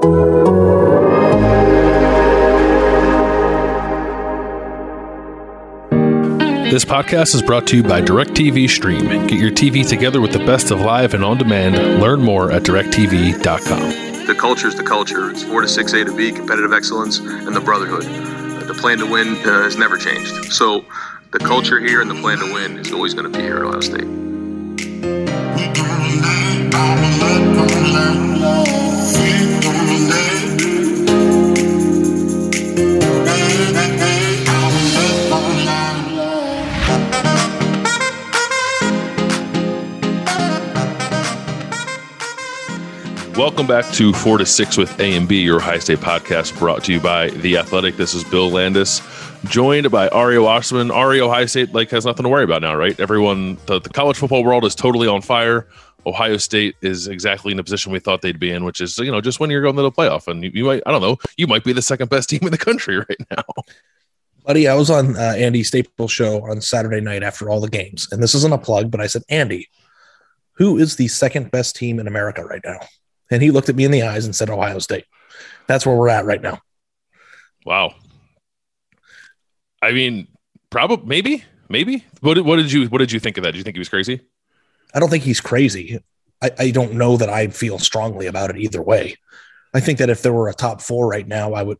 This podcast is brought to you by DirecTV Stream. Get your TV together with the best of live and on demand. Learn more at directv.com. The culture is the culture. It's 4 to 6 A to B, competitive excellence, and the brotherhood. The plan to win uh, has never changed. So the culture here and the plan to win is always going to be here at Ohio State. Welcome back to Four to Six with A and B, your Ohio State podcast brought to you by The Athletic. This is Bill Landis, joined by Ari Wasserman. Ario High State like has nothing to worry about now, right? Everyone, the, the college football world is totally on fire. Ohio State is exactly in the position we thought they'd be in, which is you know just when you're going to the playoff, and you, you might I don't know you might be the second best team in the country right now. Buddy, I was on uh, Andy Staples' show on Saturday night after all the games, and this isn't a plug, but I said, Andy, who is the second best team in America right now? And he looked at me in the eyes and said, Ohio State. That's where we're at right now. Wow. I mean, probably, maybe, maybe. What, what did you, what did you think of that? Did you think he was crazy? I don't think he's crazy. I, I don't know that I feel strongly about it either way. I think that if there were a top four right now, I would,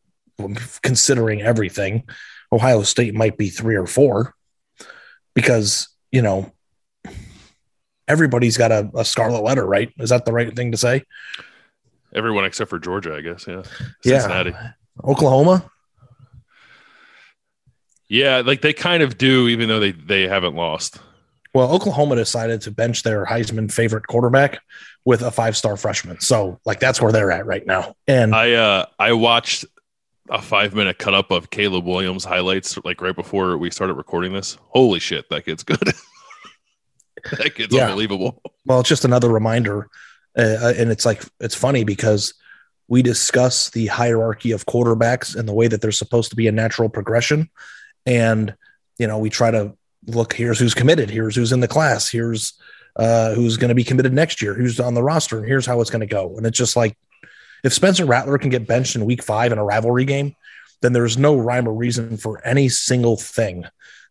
considering everything, Ohio State might be three or four because, you know, everybody's got a, a, scarlet letter, right? Is that the right thing to say? Everyone except for Georgia, I guess. Yeah. Cincinnati. Yeah. Oklahoma. Yeah, like they kind of do, even though they they haven't lost. Well, Oklahoma decided to bench their Heisman favorite quarterback with a five star freshman. So like that's where they're at right now. And I uh I watched a five minute cut up of Caleb Williams highlights like right before we started recording this. Holy shit, that kid's good. that kid's yeah. unbelievable. Well, it's just another reminder, uh, uh, and it's like it's funny because we discuss the hierarchy of quarterbacks and the way that they're supposed to be a natural progression, and you know we try to look here's who's committed, here's who's in the class, here's uh, who's going to be committed next year, who's on the roster, and here's how it's going to go. And it's just like if Spencer Rattler can get benched in Week Five in a rivalry game, then there's no rhyme or reason for any single thing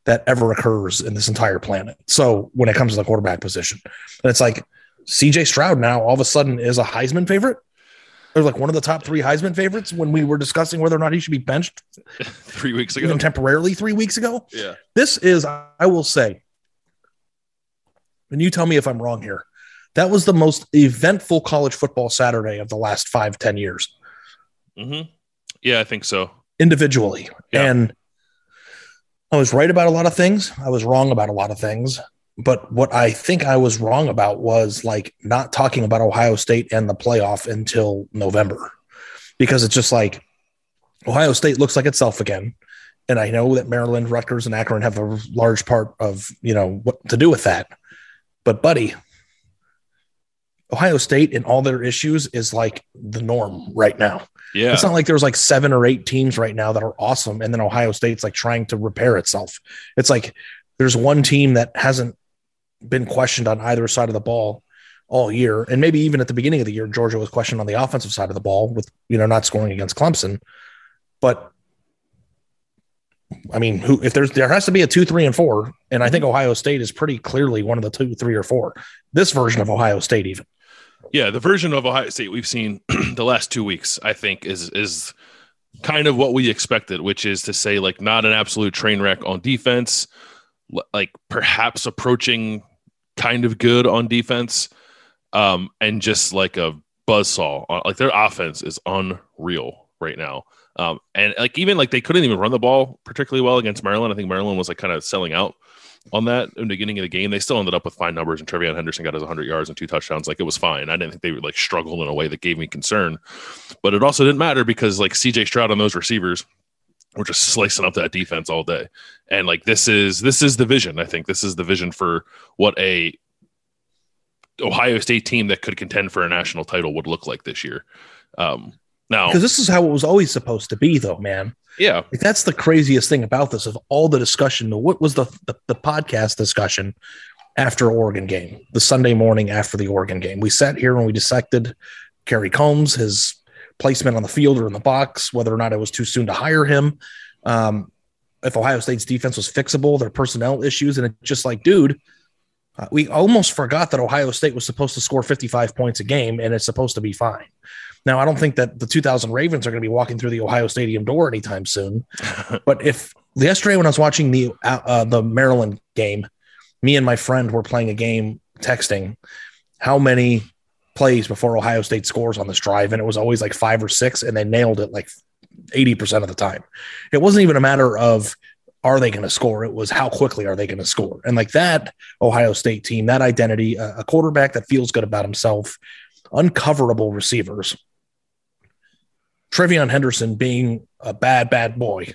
that ever occurs in this entire planet. So when it comes to the quarterback position, and it's like CJ Stroud now all of a sudden is a Heisman favorite. Or like one of the top three Heisman favorites when we were discussing whether or not he should be benched three weeks ago, even temporarily three weeks ago. Yeah. This is, I will say, and you tell me if I'm wrong here. That was the most eventful college football Saturday of the last five, ten years. Mm-hmm. Yeah, I think so. Individually. Yeah. And I was right about a lot of things. I was wrong about a lot of things. But what I think I was wrong about was like not talking about Ohio State and the playoff until November because it's just like Ohio State looks like itself again. And I know that Maryland, Rutgers, and Akron have a large part of, you know, what to do with that. But, buddy, Ohio State and all their issues is like the norm right now. Yeah. It's not like there's like seven or eight teams right now that are awesome. And then Ohio State's like trying to repair itself. It's like there's one team that hasn't been questioned on either side of the ball all year. And maybe even at the beginning of the year, Georgia was questioned on the offensive side of the ball with, you know, not scoring against Clemson. But I mean, who if there's there has to be a two, three, and four, and I think Ohio State is pretty clearly one of the two, three, or four. This version of Ohio State, even. Yeah, the version of Ohio State we've seen the last two weeks, I think, is is kind of what we expected, which is to say, like, not an absolute train wreck on defense, like perhaps approaching kind of good on defense, um, and just like a buzzsaw. Like their offense is unreal right now. Um, and like even like they couldn't even run the ball particularly well against Maryland. I think Maryland was like kind of selling out on that in the beginning of the game. They still ended up with fine numbers, and TreVeyon Henderson got his 100 yards and two touchdowns. Like it was fine. I didn't think they like struggle in a way that gave me concern, but it also didn't matter because like CJ Stroud on those receivers were just slicing up that defense all day. And like this is this is the vision. I think this is the vision for what a Ohio State team that could contend for a national title would look like this year. Um, now, because this is how it was always supposed to be, though, man. Yeah, like, that's the craziest thing about this. Of all the discussion, what was the, the the podcast discussion after Oregon game, the Sunday morning after the Oregon game? We sat here and we dissected Kerry Coombs, his placement on the field or in the box, whether or not it was too soon to hire him. Um, if Ohio State's defense was fixable, their personnel issues, and it's just like, dude, uh, we almost forgot that Ohio State was supposed to score 55 points a game, and it's supposed to be fine. Now, I don't think that the 2000 Ravens are going to be walking through the Ohio Stadium door anytime soon. but if yesterday when I was watching the uh, uh, the Maryland game, me and my friend were playing a game, texting how many plays before Ohio State scores on this drive, and it was always like five or six, and they nailed it like 80% of the time. It wasn't even a matter of are they going to score? It was how quickly are they going to score? And like that Ohio State team, that identity, a quarterback that feels good about himself, uncoverable receivers, TreVeyon Henderson being a bad, bad boy.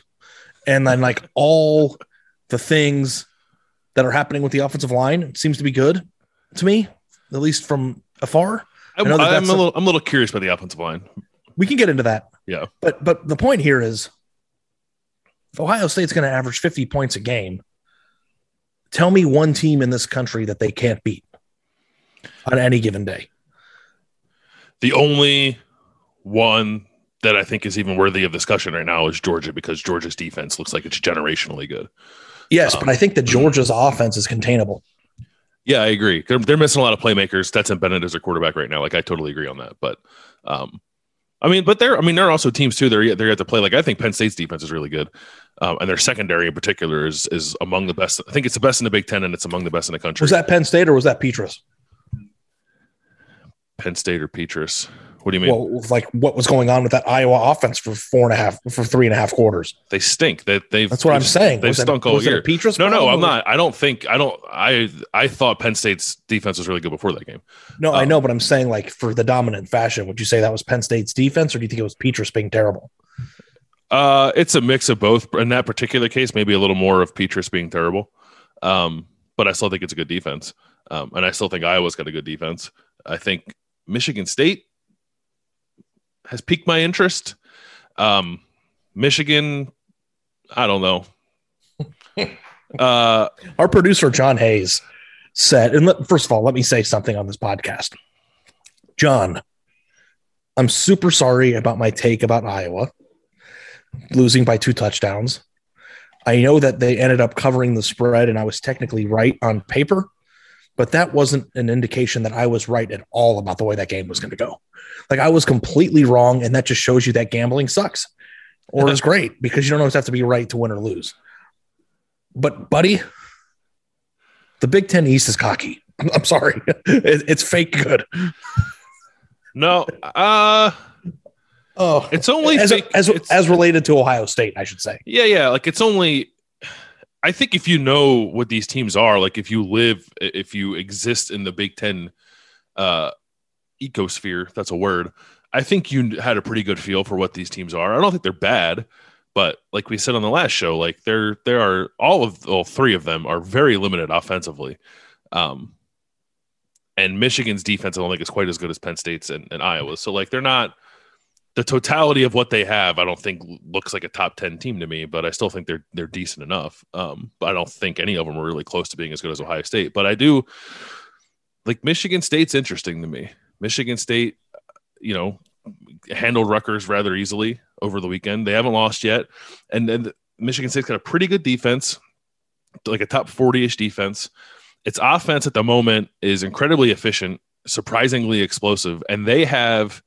And then like all the things that are happening with the offensive line seems to be good to me, at least from afar. I, am a little I'm a little curious about the offensive line. We can get into that. Yeah. But but the point here is Ohio State's going to average 50 points a game, tell me one team in this country that they can't beat on any given day. The only one that I think is even worthy of discussion right now is Georgia because Georgia's defense looks like it's generationally good. Yes, um, but I think that Georgia's offense is containable. Yeah, I agree. They're, they're missing a lot of playmakers. Stetson Bennett is their quarterback right now. Like I totally agree on that. But um, I mean, but they're I mean, there are also teams too. They're they're at to play. Like I think Penn State's defense is really good, um, and their secondary in particular is is among the best. I think it's the best in the Big Ten, and it's among the best in the country. Was that Penn State or was that Petras? Penn State or Petras? What do you mean? Well, like what was going on with that Iowa offense for four and a half for three and a half quarters? They stink. They they That's what I'm saying. They've was stunk all was year. It Petras no, no, I'm not. I don't think. I don't. I I thought Penn State's defense was really good before that game. No, um, I know, but I'm saying like for the dominant fashion, would you say that was Penn State's defense, or do you think it was Petras being terrible? Uh, it's a mix of both. In that particular case, maybe a little more of Petras being terrible. Um, but I still think it's a good defense. Um, and I still think Iowa's got a good defense. I think Michigan State has piqued my interest. Um, Michigan, I don't know. uh, Our producer John Hayes said, and let, first of all, let me say something on this podcast. John, I'm super sorry about my take about Iowa losing by two touchdowns. I know that they ended up covering the spread, and I was technically right on paper, but that wasn't an indication that I was right at all about the way that game was going to go. Like I was completely wrong, and that just shows you that gambling sucks or is great because you don't always have to be right to win or lose. But, buddy, the Big Ten East is cocky. I'm sorry, it's fake good. No, uh, oh, it's only as fake, as, it's, as related to Ohio State, I should say. Yeah, yeah. Like it's only. I think if you know what these teams are, like if you live, if you exist in the Big Ten uh, ecosphere, that's a word. I think you had a pretty good feel for what these teams are. I don't think they're bad, but like we said on the last show, like there are all of all three of them are very limited offensively. Um, and Michigan's defense, I don't think is quite as good as Penn State's and, and Iowa's. So like they're not the totality of what they have. I don't think looks like a top ten team to me, but I still think they're they're decent enough. Um, but I don't think any of them are really close to being as good as Ohio State. But I do like Michigan State's interesting to me. Michigan State, you know, handled Rutgers rather easily over the weekend. They haven't lost yet, and then Michigan State's got a pretty good defense, like a top forty-ish defense. Its offense at the moment is incredibly efficient surprisingly explosive, and they have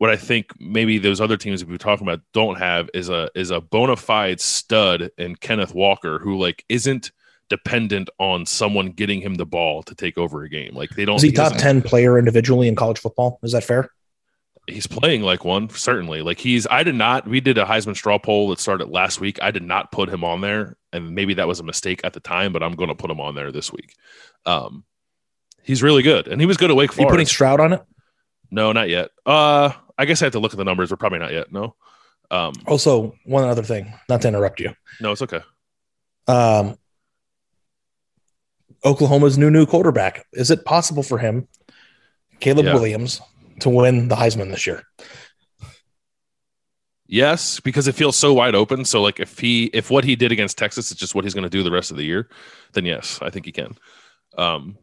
what I think maybe those other teams that we're talking about don't have is a is a bona fide stud in Kenneth Walker who like isn't dependent on someone getting him the ball to take over a game. Like they don't. Is he, he top ten player individually in college football? Is that fair? he's playing like one certainly like he's i did not we did a heisman straw poll that started last week i did not put him on there and maybe that was a mistake at the time but i'm going to put him on there this week um he's really good and he was good at wake Are you putting Stroud on it? no not yet uh i guess i have to look at the numbers We're probably not yet no um Also, one other thing, not to interrupt you. no it's okay Um, Oklahoma's new new quarterback. Is it possible for him, Caleb Yeah. Williams, to win the Heisman this year? yes because it feels so wide open so like if he if what he did against texas is just what he's going to do the rest of the year then yes i think he can um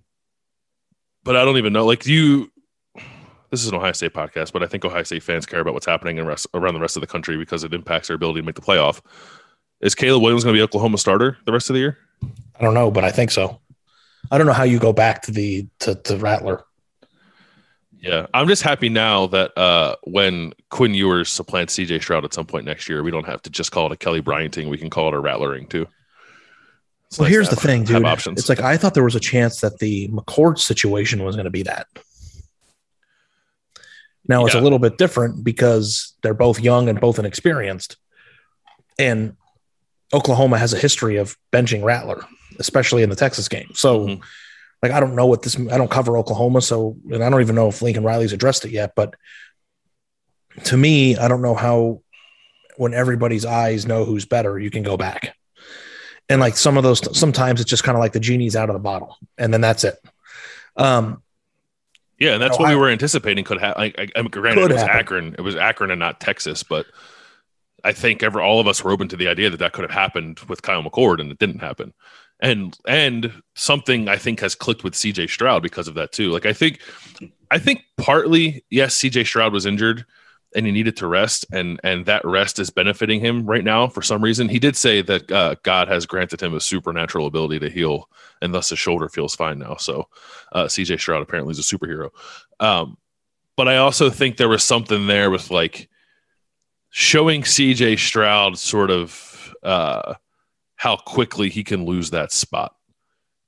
but i don't even know like you this is an ohio state podcast but i think ohio state fans care about what's happening in rest, around the rest of the country because it impacts their ability to make the playoff is caleb williams going to be oklahoma starter the rest of the year I don't know, but I think so. I don't know how you go back to the to, to Rattler. yeah i'm just happy now that uh when quinn ewers supplants cj stroud at some point next year we don't have to just call it a kelly bryanting we can call it a rattlering too It's Well, nice here's to the thing, dude. options. It's like I thought there was a chance that the McCord situation was going to be that. Now it's a little bit different because they're both young and both inexperienced. And Oklahoma has a history of benching Rattler, especially in the Texas game. So, Mhm. like, I don't know what this, I don't cover Oklahoma. So, and I don't even know if Lincoln Riley's addressed it yet. But to me, I don't know how, when everybody's eyes know who's better, you can go back. And like some of those, sometimes it's just kind of like the genie's out of the bottle, and then that's it. Um, Yeah, and that's No, what we were anticipating could happen. Like, I, I mean, granted, Could it was happen. Akron. It was Akron and not Texas, but I think ever all of us were open to the idea that that could have happened with Kyle McCord, and it didn't happen. And and something I think has clicked with CJ Stroud because of that too. Like I think, I think partly yes, CJ Stroud was injured and he needed to rest, and and that rest is benefiting him right now for some reason. He did say that uh, God has granted him a supernatural ability to heal, and thus his shoulder feels fine now. So uh, CJ Stroud apparently is a superhero. Um, but I also think there was something there with like showing CJ Stroud sort of uh, how quickly he can lose that spot.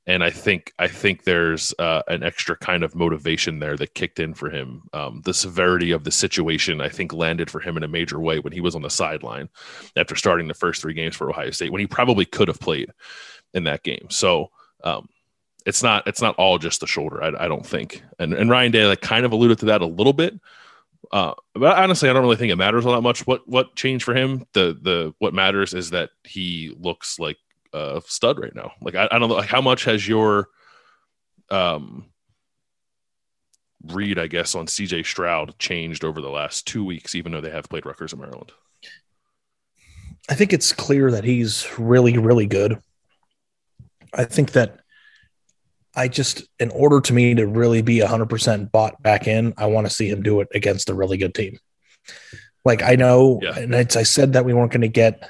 And I think I think there's uh, an extra kind of motivation there that kicked in for him. Um, the severity of the situation, I think, landed for him in a major way when he was on the sideline after starting the first three games for Ohio State, when he probably could have played in that game. So um, it's not it's not all just the shoulder. I, I don't think. And and Ryan Day like kind of alluded to that a little bit. Uh, but honestly, I don't really think it matters all that much. What what changed for him? The the what matters is that he looks like a stud right now. Like I, I don't know like how much has your um read, I guess, on CJ Stroud changed over the last two weeks, even though they have played Rutgers in Maryland. I think it's clear that he's really, really good. I think that I just, in order to me to really be 100% bought back in, I want to see him do it against a really good team. Like, I know, Yeah. and it's, I said that we weren't going to get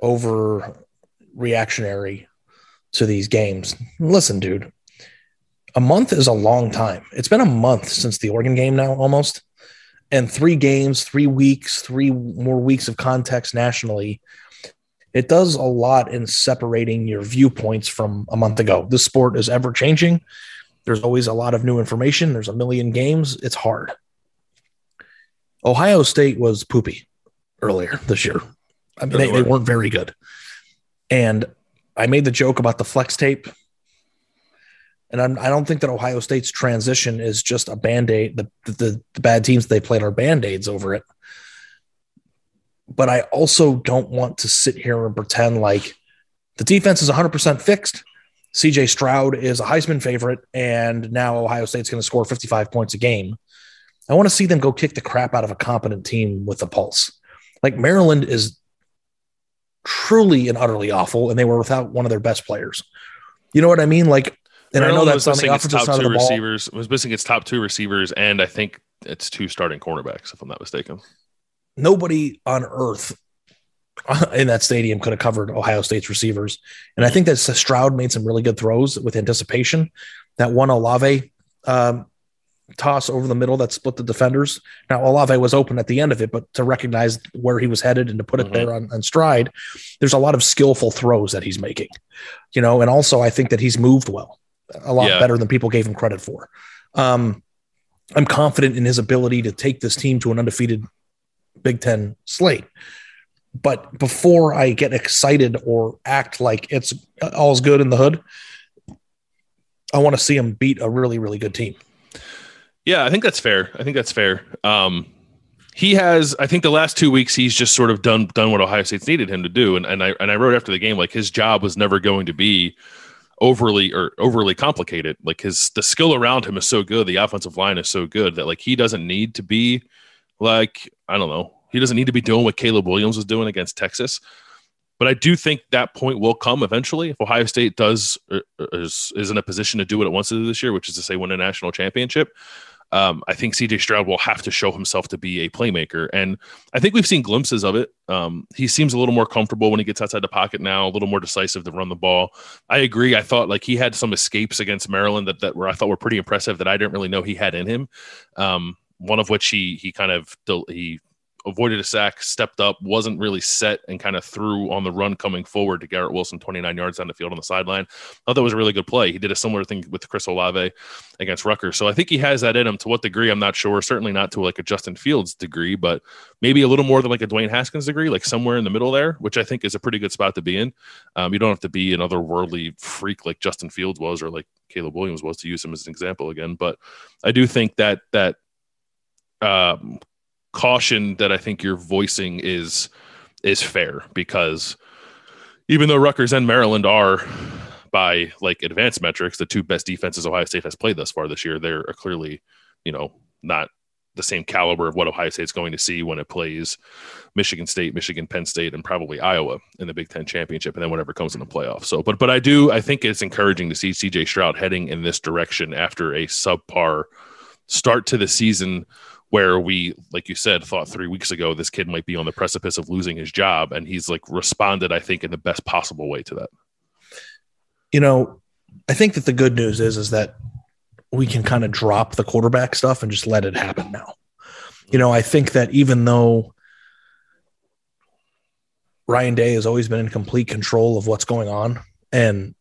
over reactionary to these games. Listen, dude, a month is a long time. It's been a month since the Oregon game now, almost and three games, three weeks, three more weeks of context nationally, it does a lot in separating your viewpoints from a month ago. This sport is ever changing. There's always a lot of new information. There's a million games. It's hard. Ohio State was poopy earlier this year. I mean, they they weren't very good. And I made the joke about the flex tape. And I'm, I don't think that Ohio State's transition is just a band aid. The, the, the bad teams they played are band aids over it. But I also don't want to sit here and pretend like the defense is 100% fixed. CJ Stroud is a Heisman favorite, and now Ohio State's going to score 55 points a game. I want to see them go kick the crap out of a competent team with a pulse. Like Maryland is truly and utterly awful, and they were without one of their best players. You know what I mean? Like, and I know that's on the offensive top side of two the ball. Was missing its top two receivers, and I think it's two starting cornerbacks, if I'm not mistaken. nobody on earth in that stadium could have covered Ohio State's receivers. And I think that Stroud made some really good throws with anticipation. That one Olave um, toss over the middle that split the defenders. Now Olave was open at the end of it, but to recognize where he was headed and to put it Mhm. there on, on stride, there's a lot of skillful throws that he's making. You know, and also I think that he's moved well, a lot Yeah. better than people gave him credit for. Um, I'm confident in his ability to take this team to an undefeated Big Ten slate. But before I get excited or act like it's all's good in the hood, I want to see him beat a really, really good team. Yeah, I think that's fair. I think that's fair. Um, he has, I think, the last two weeks he's just sort of done done what Ohio State's needed him to do, and and I and I wrote after the game like his job was never going to be overly or overly complicated. Like his the skill around him is so good, the offensive line is so good that like he doesn't need to be like I don't know, he doesn't need to be doing what Caleb Williams was doing against Texas. But I do think that point will come eventually if Ohio State does uh, is, is in a position to do what it wants to do this year, which is to say win a national championship. Um, I think CJ Stroud will have to show himself to be a playmaker. And I think we've seen glimpses of it. Um, he seems a little more comfortable when he gets outside the pocket now, a little more decisive to run the ball. I agree. I thought like he had some escapes against Maryland that, that were I thought were pretty impressive that I didn't really know he had in him. Um, one of which he he kind of he avoided a sack, stepped up, wasn't really set, and kind of threw on the run coming forward to Garrett Wilson, 29 yards down the field on the sideline. I thought that was a really good play. He did a similar thing with Chris Olave against Rutgers. So I think he has that in him. To what degree, I'm not sure. Certainly not to like a Justin Fields degree, but maybe a little more than like a Dwayne Haskins degree, like somewhere in the middle there, which I think is a pretty good spot to be in. Um, you don't have to be an otherworldly freak like Justin Fields was or like Caleb Williams was to use him as an example again. But I do think that that um, caution that I think you're voicing is is fair because even though Rutgers and Maryland are by like advanced metrics the two best defenses Ohio State has played thus far this year, they're clearly you know not the same caliber of what Ohio State's going to see when it plays Michigan State, Michigan, Penn State, and probably Iowa in the Big Ten championship, and then whatever comes in the playoff. So, but but I do I think it's encouraging to see CJ Stroud heading in this direction after a subpar start to the season where we, like you said, thought three weeks ago this kid might be on the precipice of losing his job, and he's like responded, I think, in the best possible way to that. You know, I think that the good news is is that we can kind of drop the quarterback stuff and just let it happen now. You know, I think that even though Ryan Day has always been in complete control of what's going on and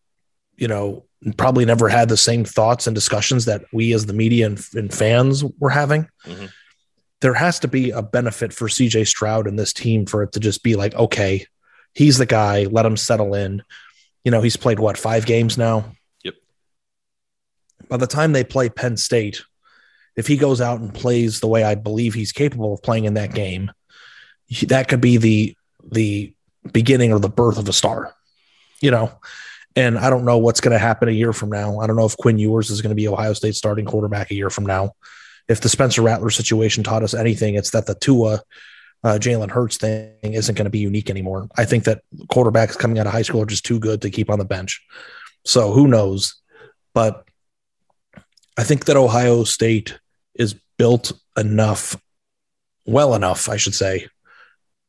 you know, probably never had the same thoughts and discussions that we as the media and, and fans were having. Mhm. There has to be a benefit for CJ Stroud and this team for it to just be like, okay, he's the guy, let him settle in. You know, he's played what, five games now? Yep. By the time they play Penn State, if he goes out and plays the way I believe he's capable of playing in that game, that could be the the beginning or the birth of a star. You know, and I don't know what's going to happen a year from now. I don't know if Quinn Ewers is going to be Ohio State starting quarterback a year from now. If the Spencer Rattler situation taught us anything, it's that the Tua uh, Jalen Hurts thing isn't going to be unique anymore. I think that quarterbacks coming out of high school are just too good to keep on the bench. So who knows? But I think that Ohio State is built enough, well enough, I should say,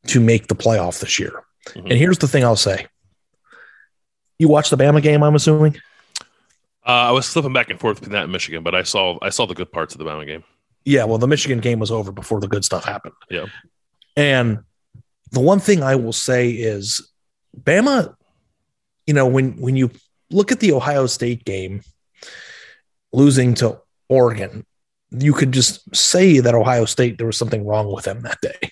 to make the playoff this year. Mhm. And here's the thing I'll say. You watched the Bama game, I'm assuming? Uh, I was flipping back and forth between that and Michigan, but I saw I saw the good parts of the Bama game. Yeah, well, the Michigan game was over before the good stuff happened. Yeah. And the one thing I will say is Bama, you know, when when you look at the Ohio State game losing to Oregon, you could just say that Ohio State there was something wrong with them that day.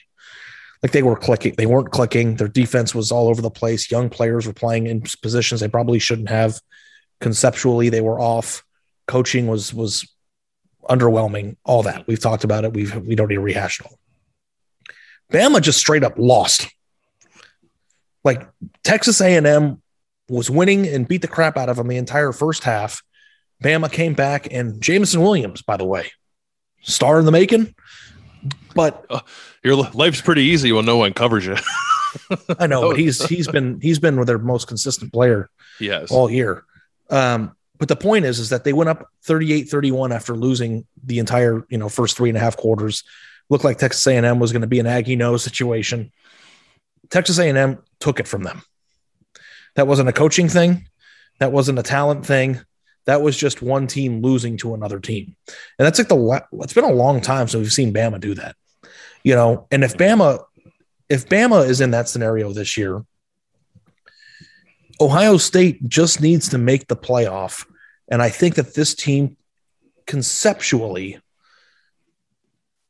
Like they were clicking, they weren't clicking. Their defense was all over the place. Young players were playing in positions they probably shouldn't have. Conceptually, they were off. Coaching was was underwhelming. All that we've talked about it. We've we don't need to rehash it all. Bama just straight up lost. Like Texas A&M was winning and beat the crap out of them the entire first half. Bama came back and Jameson Williams, by the way, star in the making. But uh, Your life's pretty easy when no one covers you. I know, but he's he's been he's been their most consistent player yes. all year. Um, but the point is, is that they went up 38-31 after losing the entire, you know, first three and a half quarters. Looked like Texas A&M was going to be an Aggie no situation. Texas A&M took it from them. That wasn't a coaching thing. That wasn't a talent thing. That was just one team losing to another team. And that's like the it's been a long time since we've seen Bama do that. You know, and if Bama if Bama is in that scenario this year, Ohio State just needs to make the playoff. And I think that this team conceptually,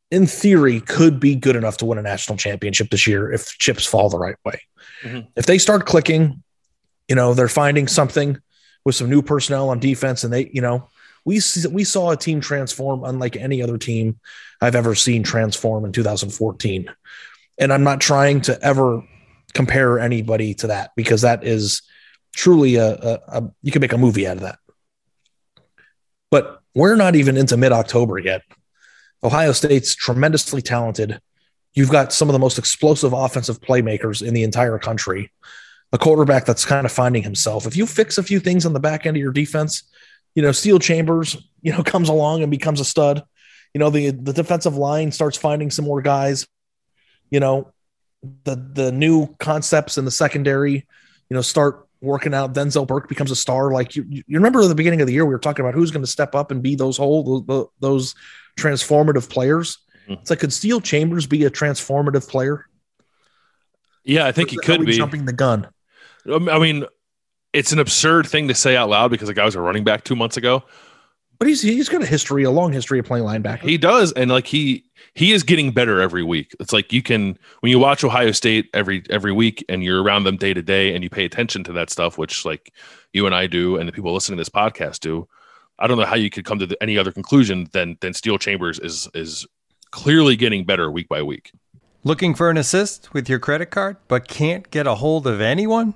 in theory, could be good enough to win a national championship this year if chips fall the right way. Mhm. If they start clicking, you know, they're finding something with some new personnel on defense, and they, you know, we we saw a team transform unlike any other team I've ever seen transform in 2014. And I'm not trying to ever compare anybody to that because that is truly a, a, a you can make a movie out of that. But we're not even into mid October yet. Ohio State's tremendously talented. You've got some of the most explosive offensive playmakers in the entire country. A quarterback that's kind of finding himself. If you fix a few things on the back end of your defense, you know, Steele Chambers, you know, comes along and becomes a stud. You know, the the defensive line starts finding some more guys. You know, the the new concepts in the secondary, you know, start working out. Denzel Burke becomes a star. Like you, you remember at the beginning of the year, we were talking about who's going to step up and be those whole those, those transformative players. Mhm. It's like could Steele Chambers be a transformative player? Yeah, I think he could be. jumping the gun. Um, I mean, it's an absurd thing to say out loud because the guy was a running back two months ago. But he's he's got a history, a long history of playing linebacker. He does, and like he he is getting better every week. It's like you can when you watch Ohio State every every week and you're around them day to day and you pay attention to that stuff, which like you and I do, and the people listening to this podcast do. I don't know how you could come to the, any other conclusion than than Steele Chambers is is clearly getting better week by week. Looking for an assist with your credit card, but can't get a hold of anyone?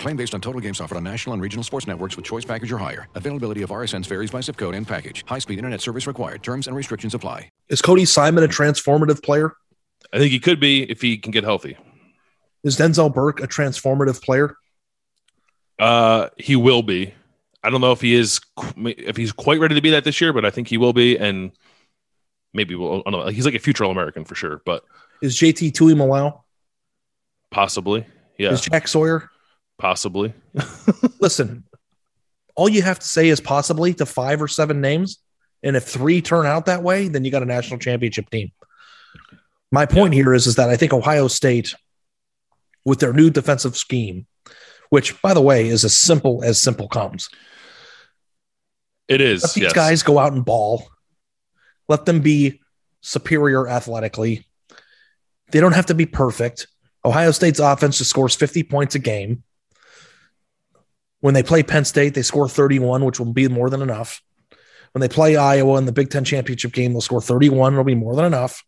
Claim based on total games offered on national and regional sports networks with choice package or higher. Availability of RSNs varies by zip code and package. High-speed internet service required. Terms and restrictions apply. Is Cody Simon a transformative player? I think he could be if he can get healthy. Is Denzel Burke a transformative player? Uh, he will be. I don't know if he is if he's quite ready to be that this year, but I think he will be, and maybe we'll. I don't know. He's like a future All American for sure, but Is JT Tuimoloau? possibly, yeah, Is Jack Sawyer? Possibly. Listen, all you have to say is possibly to five or seven names. And if three turn out that way, then you got a national championship team. My point here is, is that I think Ohio State, with their new defensive scheme, which by the way is as simple as simple comes, It is. let these yes. guys go out and ball. Let them be superior athletically. They don't have to be perfect. Ohio State's offense just scores 50 points a game. When they play Penn State, they score 31, which will be more than enough. When they play Iowa in the Big Ten championship game, they'll score 31. It'll be more than enough.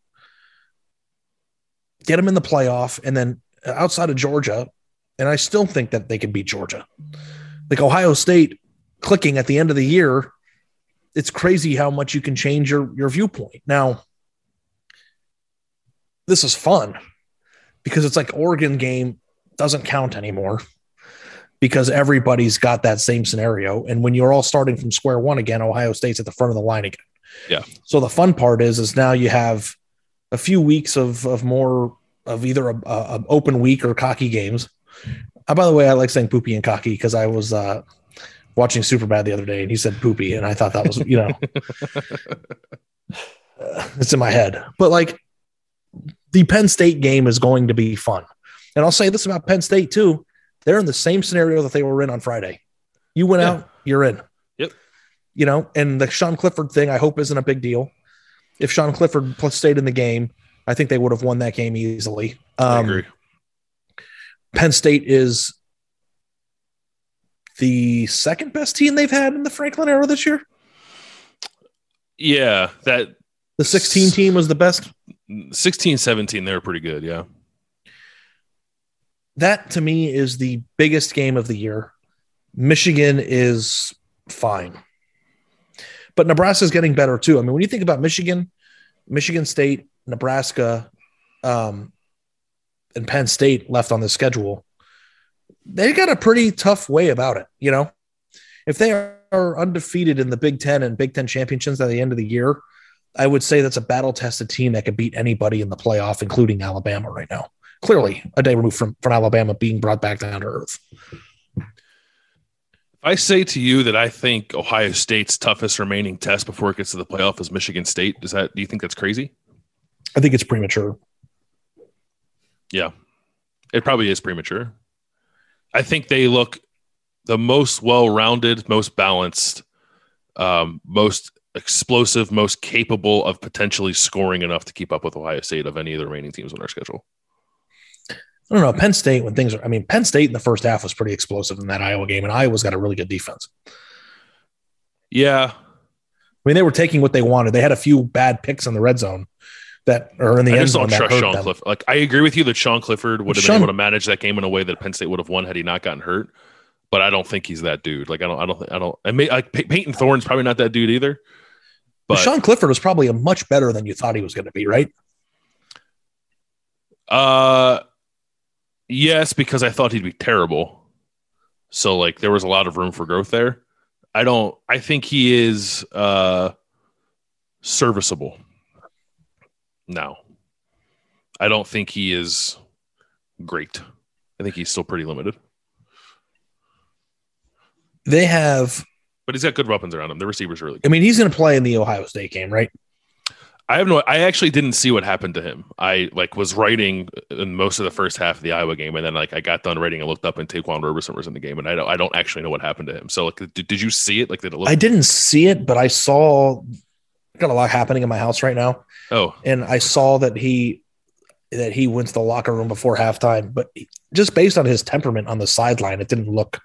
Get them in the playoff. And then outside of Georgia, and I still think that they can beat Georgia. Like Ohio State clicking at the end of the year, it's crazy how much you can change your, your viewpoint. Now, this is fun because it's like Oregon game doesn't count anymore because everybody's got that same scenario. And when you're all starting from square one again, Ohio State's at the front of the line again. Yeah. So the fun part is, is now you have a few weeks of, of more of either a, a, open week or cocky games. Uh, by the way, I like saying poopy and cocky because I was uh, watching Superbad the other day and he said poopy. And I thought that was, you know, uh, it's in my head. But like the Penn State game is going to be fun. And I'll say this about Penn State too. They're in the same scenario that they were in on Friday. You went Yeah. out, you're in. Yep. You know, and the Sean Clifford thing, I hope isn't a big deal. If Sean Clifford stayed in the game, I think they would have won that game easily. I Um, agree. Penn State is the second best team they've had in the Franklin era this year. Yeah, that The 16 team was the best. 16, 17, they were pretty good. Yeah. That to me is the biggest game of the year. Michigan is fine. But Nebraska's getting better too. I mean, when you think about Michigan, Michigan State, Nebraska, um, and Penn State left on the schedule, they got a pretty tough way about it. You know, if they are undefeated in the Big Ten and Big Ten championships at the end of the year, I would say that's a battle tested team that could beat anybody in the playoff, including Alabama right now. Clearly, a day removed from, from Alabama being brought back down to earth. If I say to you that I think Ohio State's toughest remaining test before it gets to the playoff is Michigan State, does that do you think that's crazy? I think it's premature. Yeah. It probably is premature. I think they look the most well-rounded, most balanced, um, most explosive, most capable of potentially scoring enough to keep up with Ohio State of any of the remaining teams on our schedule. I don't know. Penn State, when things are, I mean, Penn State in the first half was pretty explosive in that Iowa game, and Iowa's got a really good defense. Yeah. I mean, they were taking what they wanted. They had a few bad picks in the red zone that are in the I end just zone. trust Sean them. Clifford. Like I agree with you that Sean Clifford would have Sean- been able to manage that game in a way that Penn State would have won had he not gotten hurt. But I don't think he's that dude. Like I don't, I don't I don't. I may, like Pey- Payton Thorne's probably not that dude either. But Sean Clifford was probably a much better than you thought he was going to be, right? Uh, yes, because I thought he'd be terrible. So like there was a lot of room for growth there. I don't. I think he is uh serviceable. Now, I don't think he is great. I think he's still pretty limited, They have, but he's got good weapons around him. The receivers are really I mean, he's going to play in the Ohio State game, right? I have no. I actually didn't see what happened to him. I like was writing in most of the first half of the Iowa game, and then like I got done writing and looked up, and Ta'Quan Roberson was in the game, and I don't. I don't actually know what happened to him. So like, did, did you see it? Like, did it look? I didn't see it, but I saw got a lot happening in my house right now. Oh, and I saw that he that he went to the locker room before halftime. But just based on his temperament on the sideline, it didn't look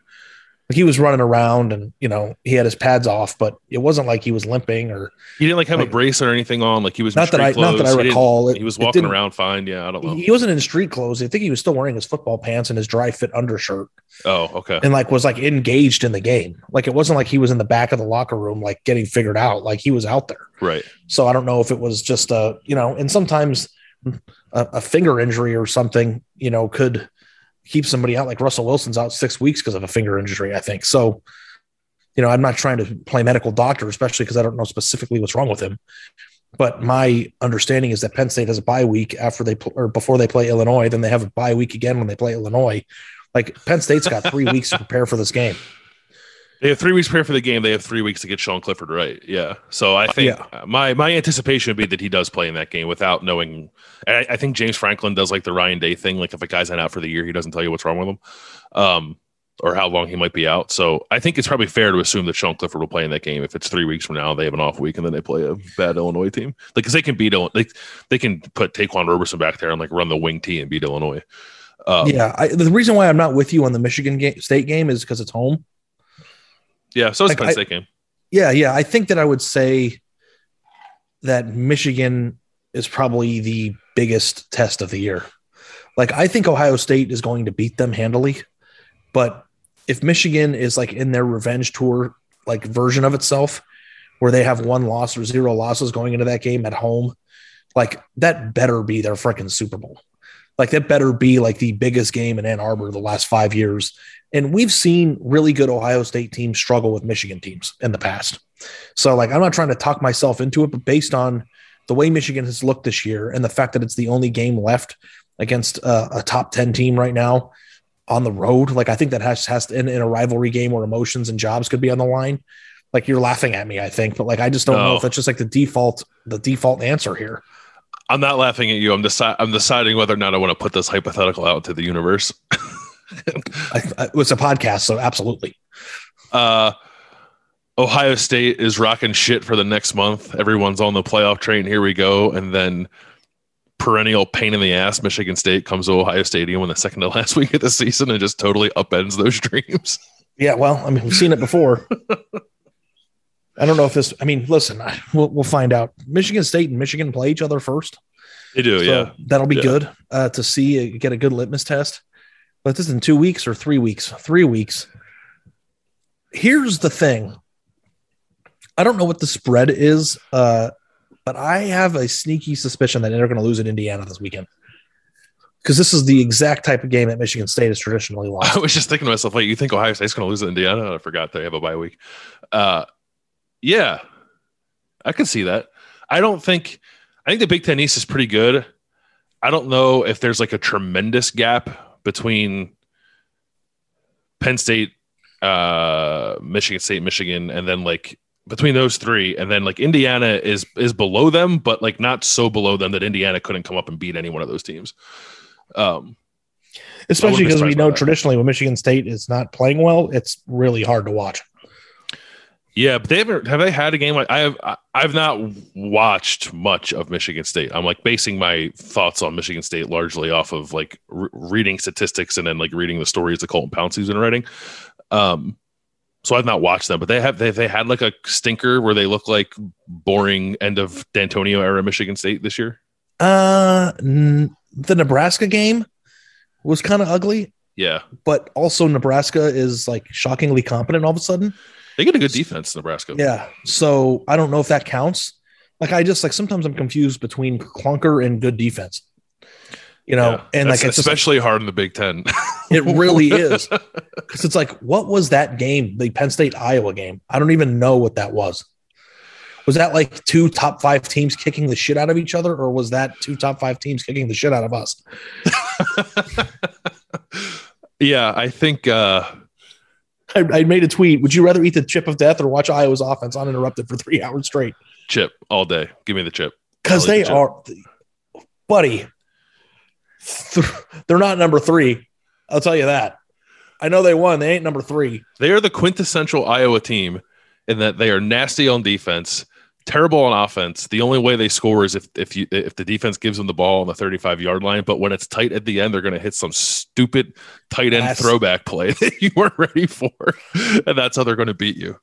like he was running around and you know he had his pads off, but it wasn't like he was limping or he didn't like have Like- a brace or anything on. Like he was Not that I- street not that I clothes. He recall. It- He was walking around fine. Yeah, I don't know. he wasn't in street clothes. I think he was still wearing his football pants and his dry fit undershirt Oh, okay. and like was like engaged in the game. Like it wasn't like he was in the back of the locker room like getting figured out. Like he was out there. Right. So I don't know if it was just a, you know, and sometimes a, a finger injury or something, you know, could keep somebody out. Like Russell Wilson's out six weeks because of a finger injury, I think. So, you know, I'm not trying to play medical doctor, especially because I don't know specifically what's wrong with him. But my understanding is that Penn State has a bye week after they pl- or before they play Illinois. Then they have a bye week again when they play Illinois. Like Penn State's got three weeks to prepare for this game. They have three weeks to prepare for the game. They have three weeks to get Sean Clifford right. Yeah. So I think Yeah. my my anticipation would be that he does play in that game without knowing. I, I think James Franklin does like the Ryan Day thing. Like if a guy's not out for the year, he doesn't tell you what's wrong with him, um, or how long he might be out. So I think it's probably fair to assume that Sean Clifford will play in that game. If it's three weeks from now, they have an off week and then they play a bad Illinois team. Like because they can beat like they can put Ta'Quan Roberson back there and like run the wing T and beat Illinois. Um, yeah, I, the reason why I'm not with you on the Michigan game, State game is because it's home. Yeah. So it's Like, Penn I- State game. Yeah, yeah. I think that I would say that Michigan is probably the biggest test of the year. Like, I think Ohio State is going to beat them handily. But if Michigan is like in their revenge tour, like version of itself, where they have one loss or zero losses going into that game at home, like that better be their freaking Super Bowl. Like, that better be like the biggest game in Ann Arbor the last five years. And we've seen really good Ohio State teams struggle with Michigan teams in the past. So, like, I'm not trying to talk myself into it, but based on the way Michigan has looked this year and the fact that it's the only game left against uh, a top 10 team right now on the road, like, I think that has, has to, in, in a rivalry game where emotions and jobs could be on the line. Like, you're laughing at me, I think, but like, I just don't know if that's just like the default, the default answer here. I'm not laughing at you. I'm deci- I'm deciding whether or not I want to put this hypothetical out to the universe. I, it's a podcast, so absolutely. uh, Ohio State is rocking shit for the next month. Everyone's on the playoff train. Here we go. And then perennial pain in the ass Michigan State comes to Ohio Stadium in the second to last week of the season and just totally upends those dreams. Yeah, well, I mean, we've seen it before. I don't know if this. I mean, listen, I, we'll we'll find out. Michigan State and Michigan play each other first. They do, So yeah. that'll be Yeah. good uh, to see uh, get a good litmus test. But this is in two weeks or three weeks. Three weeks. Here's the thing. I don't know what the spread is, uh, but I have a sneaky suspicion that they're going to lose at Indiana this weekend because this is the exact type of game that Michigan State has traditionally lost. I was just thinking to myself, like, you think Ohio State's going to lose to Indiana? I forgot they have a bye week. Uh, yeah, I can see that. I don't think. I think the Big Ten East is pretty good. I don't know if there's like a tremendous gap between Penn State, uh, Michigan State, Michigan, and then like between those three, and then like Indiana is is below them, but like not so below them that Indiana couldn't come up and beat any one of those teams. Um, Especially be because we know that. traditionally when Michigan State is not playing well, it's really hard to watch. Yeah, but they haven't. Have they had a game like I have? I've not watched much of Michigan State. I'm like basing my thoughts on Michigan State largely off of like re- reading statistics and then like reading the stories that Colton Pouncy's been writing. Um, so I've not watched them, but they have. They they had like a stinker where they look like boring end of D'Antonio era Michigan State this year. Uh, n- the Nebraska game was kind of ugly, Yeah, but also Nebraska is like shockingly competent all of a sudden. They get a good defense, Nebraska. Yeah. So I don't know if that counts. Like I just like sometimes I'm confused between clunker and good defense. You know, Yeah. and like it's just, especially hard in the Big Ten. it really is because it's like what was that game? The Penn State Iowa game. I don't even know what that was. Was that like two top five teams kicking the shit out of each other, or was that two top five teams kicking the shit out of us? yeah, I think. uh I, I made a tweet. Would you rather eat the chip of death or watch Iowa's offense uninterrupted for three hours straight? Chip all day. Give me the chip. Because they the chip. are, buddy. th- they're not number three. I'll tell you that. I know they won. They ain't number three. They are the quintessential Iowa team in that they are nasty on defense, terrible on offense. The only way they score is if if you if the defense gives them the ball on the 35 yard line. But when it's tight at the end, they're going to hit some stupid tight end Yes. throwback play that you weren't ready for, and that's how they're going to beat you.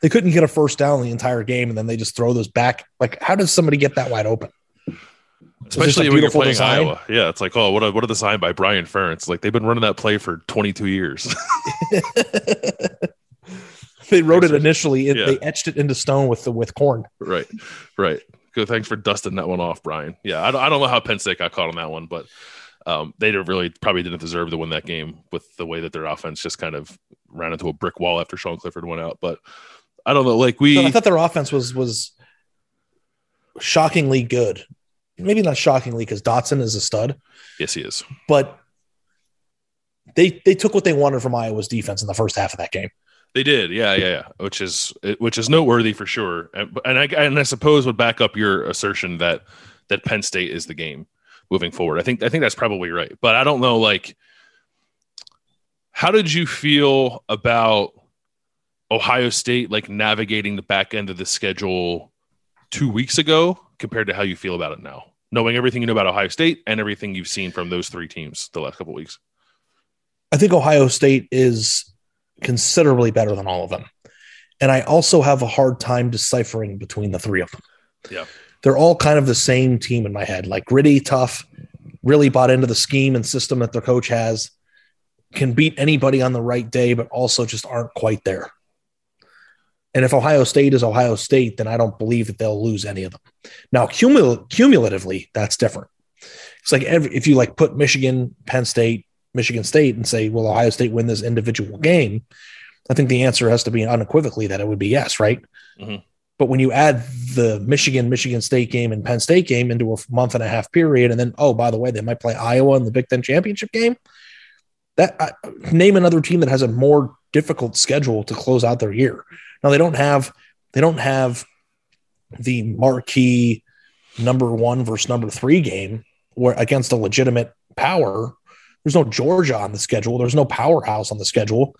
They couldn't get a first down the entire game, and then they just throw those back. Like, how does somebody get that wide open? Especially when you're playing design. Iowa. Yeah, it's like, oh, what a, what a design by Brian Ferentz. Like they've been running that play for 22 years. They wrote it initially. It, Yeah. They etched it into stone with the with corn. right, right. Good. Thanks for dusting that one off, Brian. Yeah, I don't, I don't know how Penn State got caught on that one, but um, they didn't really probably didn't deserve to win that game with the way that their offense just kind of ran into a brick wall after Sean Clifford went out. But I don't know. Like we, No, I thought their offense was was shockingly good. Maybe not shockingly because Dotson is a stud, yes, he is. but they they took what they wanted from Iowa's defense in the first half of that game. They did, yeah, yeah, yeah. Which is which is noteworthy for sure, and, and I and I suppose would back up your assertion that that Penn State is the game moving forward. I think I think that's probably right, but I don't know. Like, how did you feel about Ohio State like navigating the back end of the schedule two weeks ago compared to how you feel about it now, knowing everything you know about Ohio State and everything you've seen from those three teams the last couple weeks? I think Ohio State is considerably better than all of them. And I also have a hard time deciphering between the three of them. Yeah. They're all kind of the same team in my head, like gritty, tough, really bought into the scheme and system that their coach has, can beat anybody on the right day, but also just aren't quite there. And if Ohio State is Ohio State, then I don't believe that they'll lose any of them. Now, cumul- cumulatively, that's different. It's like every, if you like put Michigan, Penn State, Michigan State and say, will Ohio State win this individual game? I think the answer has to be unequivocally that it would be yes, right? Mhm. But when you add the Michigan, Michigan State game and Penn State game into a month and a half period, and then, oh, by the way, they might play Iowa in the Big Ten championship game, that I, name another team that has a more difficult schedule to close out their year. Now they don't have they don't have the marquee number one versus number three game where against a legitimate power. There's no Georgia on the schedule. There's no powerhouse on the schedule.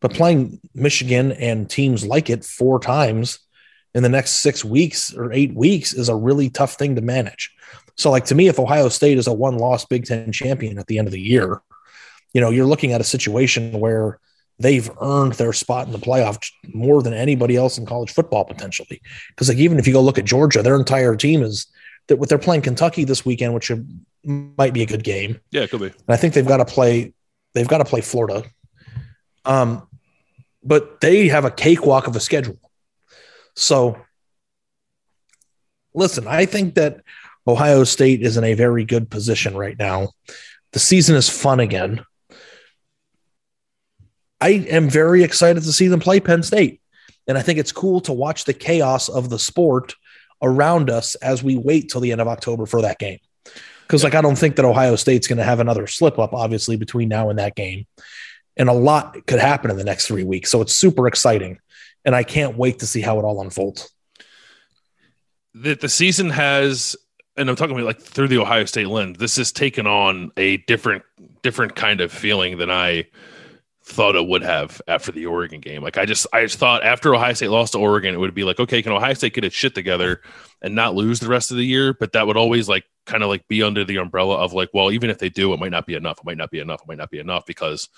But playing Michigan and teams like it four times in the next six weeks or eight weeks is a really tough thing to manage. So, like to me, if Ohio State is a one-loss Big Ten champion at the end of the year, you know, you're looking at a situation where they've earned their spot in the playoff more than anybody else in college football potentially. Because like even if you go look at Georgia, their entire team is that what they're playing Kentucky this weekend, which might be a good game. Yeah, it could be. And I think they've got to play. They've got to play Florida. Um, but they have a cakewalk of a schedule. So, listen, I think that Ohio State is in a very good position right now. The season is fun again. I am very excited to see them play Penn State. And I think it's cool to watch the chaos of the sport around us as we wait till the end of October for that game. Because, like, I don't think that Ohio State's going to have another slip up, obviously, between now and that game. And a lot could happen in the next three weeks. So it's super exciting. And I can't wait to see how it all unfolds. That the season has and I'm talking about like through the Ohio State lens, this has taken on a different different kind of feeling than I thought it would have after the Oregon game. Like I just I just thought after Ohio State lost to Oregon, it would be like, okay, can Ohio State get its shit together and not lose the rest of the year? But that would always like kind of like be under the umbrella of like, well, even if they do, it might not be enough. It might not be enough. It might not be enough because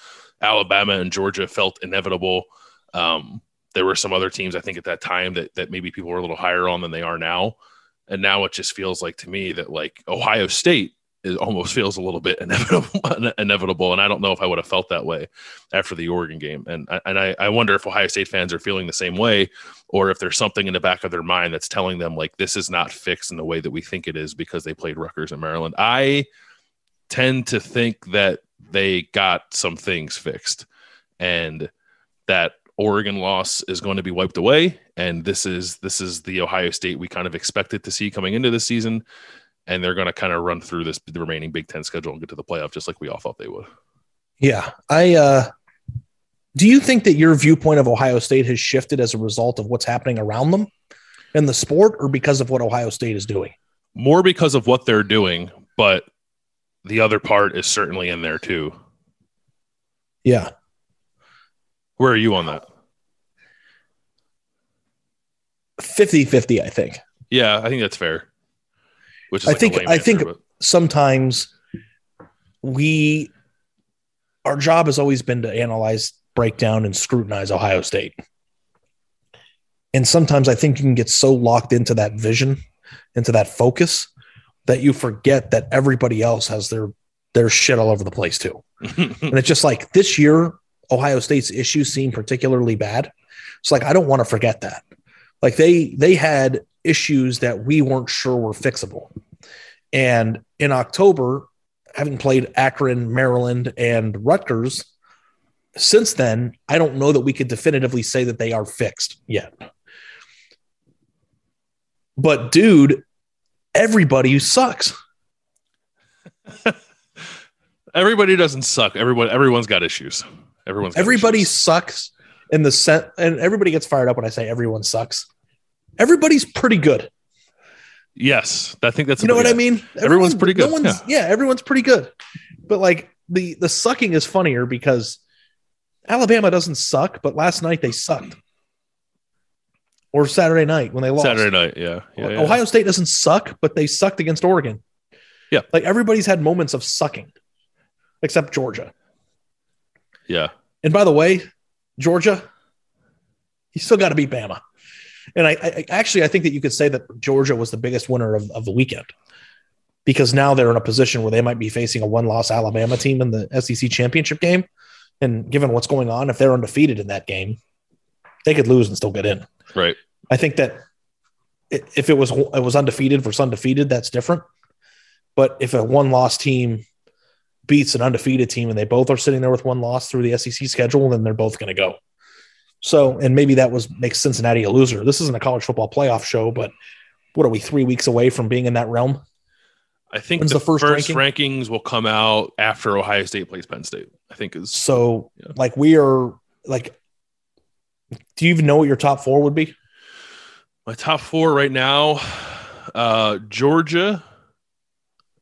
Alabama and Georgia felt inevitable. Um, there were some other teams I think at that time that that maybe people were a little higher on than they are now. And now it just feels like to me that like Ohio State it almost feels a little bit inevitable, inevitable. And I don't know if I would have felt that way after the Oregon game. And and I, I wonder if Ohio State fans are feeling the same way, or if there's something in the back of their mind that's telling them like this is not fixed in the way that we think it is because they played Rutgers in Maryland. I tend to think that they got some things fixed, and that Oregon loss is going to be wiped away, and this is this is the Ohio State we kind of expected to see coming into the season, and they're going to kind of run through this the remaining Big Ten schedule and get to the playoff just like we all thought they would. Yeah, I. uh Do you think that your viewpoint of Ohio State has shifted as a result of what's happening around them in the sport, or because of what Ohio State is doing? More because of what they're doing, but the other part is certainly in there too. Yeah. Where are you on that? 50 50, I think. Yeah, I think that's fair. Which I like think, I think but... sometimes we, our job has always been to analyze, break down, and scrutinize Ohio State. And sometimes I think you can get so locked into that vision, into that focus, that you forget that everybody else has their their shit all over the place too. and it's just like this year, Ohio State's issues seem particularly bad. It's like I don't want to forget that. Like they they had issues that we weren't sure were fixable. And in October, having played Akron, Maryland, and Rutgers, since then, I don't know that we could definitively say that they are fixed yet. But dude, everybody sucks. everybody doesn't suck. Everyone everyone's got issues. Everyone's everybody issues. sucks in the set, and everybody gets fired up when I say everyone sucks. Everybody's pretty good. Yes, I think that's you know what I mean. Everyone's, everyone's pretty good. No one's, yeah. yeah, everyone's pretty good. But like the the sucking is funnier because Alabama doesn't suck, but last night they sucked. Or Saturday night when they lost. Saturday night, yeah. yeah, yeah. Ohio State doesn't suck, but they sucked against Oregon. Yeah. Like everybody's had moments of sucking, except Georgia. Yeah. And by the way, Georgia, you still got to beat Bama. And I, I, actually I think that you could say that Georgia was the biggest winner of, of the weekend because now they're in a position where they might be facing a one-loss Alabama team in the SEC championship game. And given what's going on, if they're undefeated in that game, they could lose and still get in. Right. I think that if it was it was undefeated versus undefeated, that's different. But if a one-loss team beats an undefeated team and they both are sitting there with one loss through the SEC schedule, then they're both going to go. So, and maybe that was makes Cincinnati a loser. This isn't a college football playoff show, but what are we three weeks away from being in that realm? I think the, the, first, first ranking? rankings will come out after Ohio State plays Penn State. I think is so. Yeah. Like we are like. Do you even know what your top four would be? My top four right now, uh, Georgia,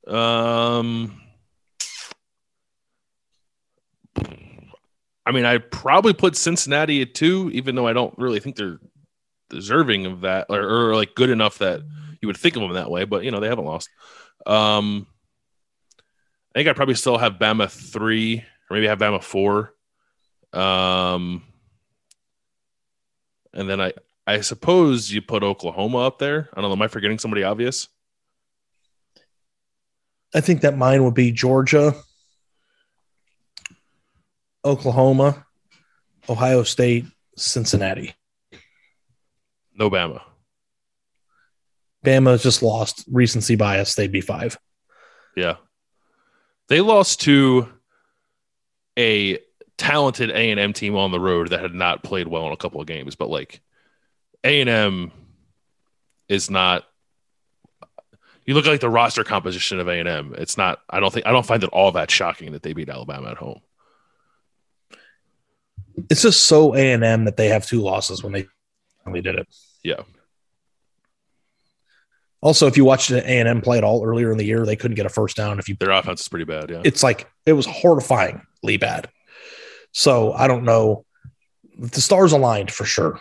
um, I mean, I probably put Cincinnati at two, even though I don't really think they're deserving of that or, or like good enough that you would think of them that way. But you know, they haven't lost. Um, I think I probably still have Bama three, or maybe have Bama four. Um, and then I I suppose you put Oklahoma up there. I don't know. Am I forgetting somebody obvious? I think that mine would be Georgia, Oklahoma, Ohio State, Cincinnati. No Bama. Bama just lost recency bias. They'd be five. Yeah. They lost to a talented A&M team on the road that had not played well in a couple of games, but like A&M is not you look at like the roster composition of A&M. It's not I don't think I don't find it all that shocking that they beat Alabama at home. It's just so A and M that they have two losses when they finally did it. Yeah. Also, if you watched A and M play at all earlier in the year, they couldn't get a first down. If you, Their offense is pretty bad, yeah. it's like it was horrifyingly bad. So I don't know. The stars aligned for sure.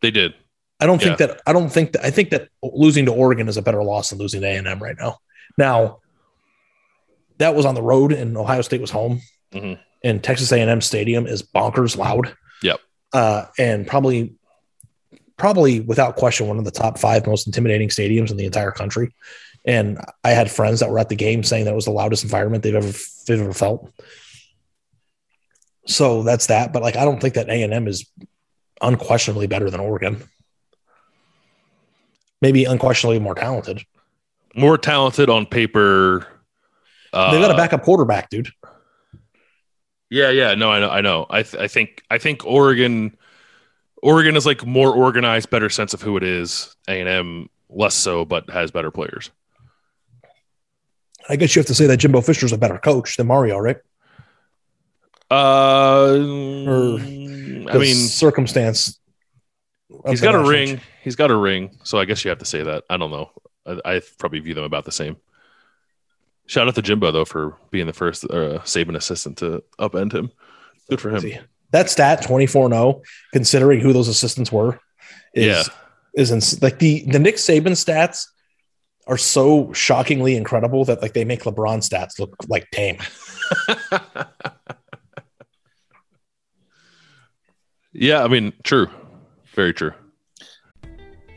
they did. I don't think Yeah. that. I don't think that. I think that losing to Oregon is a better loss than losing to A and M right now. Now, that was on the road, and Ohio State was home, Mhm. And Texas A and M Stadium is bonkers loud. Yep. uh, and probably, probably without question, one of the top five most intimidating stadiums in the entire country. And I had friends that were at the game saying that was the loudest environment they've ever they've ever felt. So that's that. But like, I don't think that A and M is unquestionably better than Oregon. Maybe unquestionably more talented. More talented on paper. Uh, They've got a backup quarterback, dude. Yeah, yeah, no, I know, I know. I, th- I think, I think Oregon, Oregon is like more organized, better sense of who it is. A and M less so, but has better players. I guess you have to say that Jimbo Fisher's a better coach than Mario, right? Uh, Or- I mean, circumstance. He's got a ring. He's got a ring, so I guess you have to say that. I don't know. I, I probably view them about the same. Shout out to Jimbo though for being the first uh, Saban assistant to upend him. Good for him. See, that stat 24 0, considering who those assistants were, is, Yeah. is ins- like the, the Nick Saban stats are so shockingly incredible that like they make LeBron stats look like tame. Yeah, I mean, true, very true.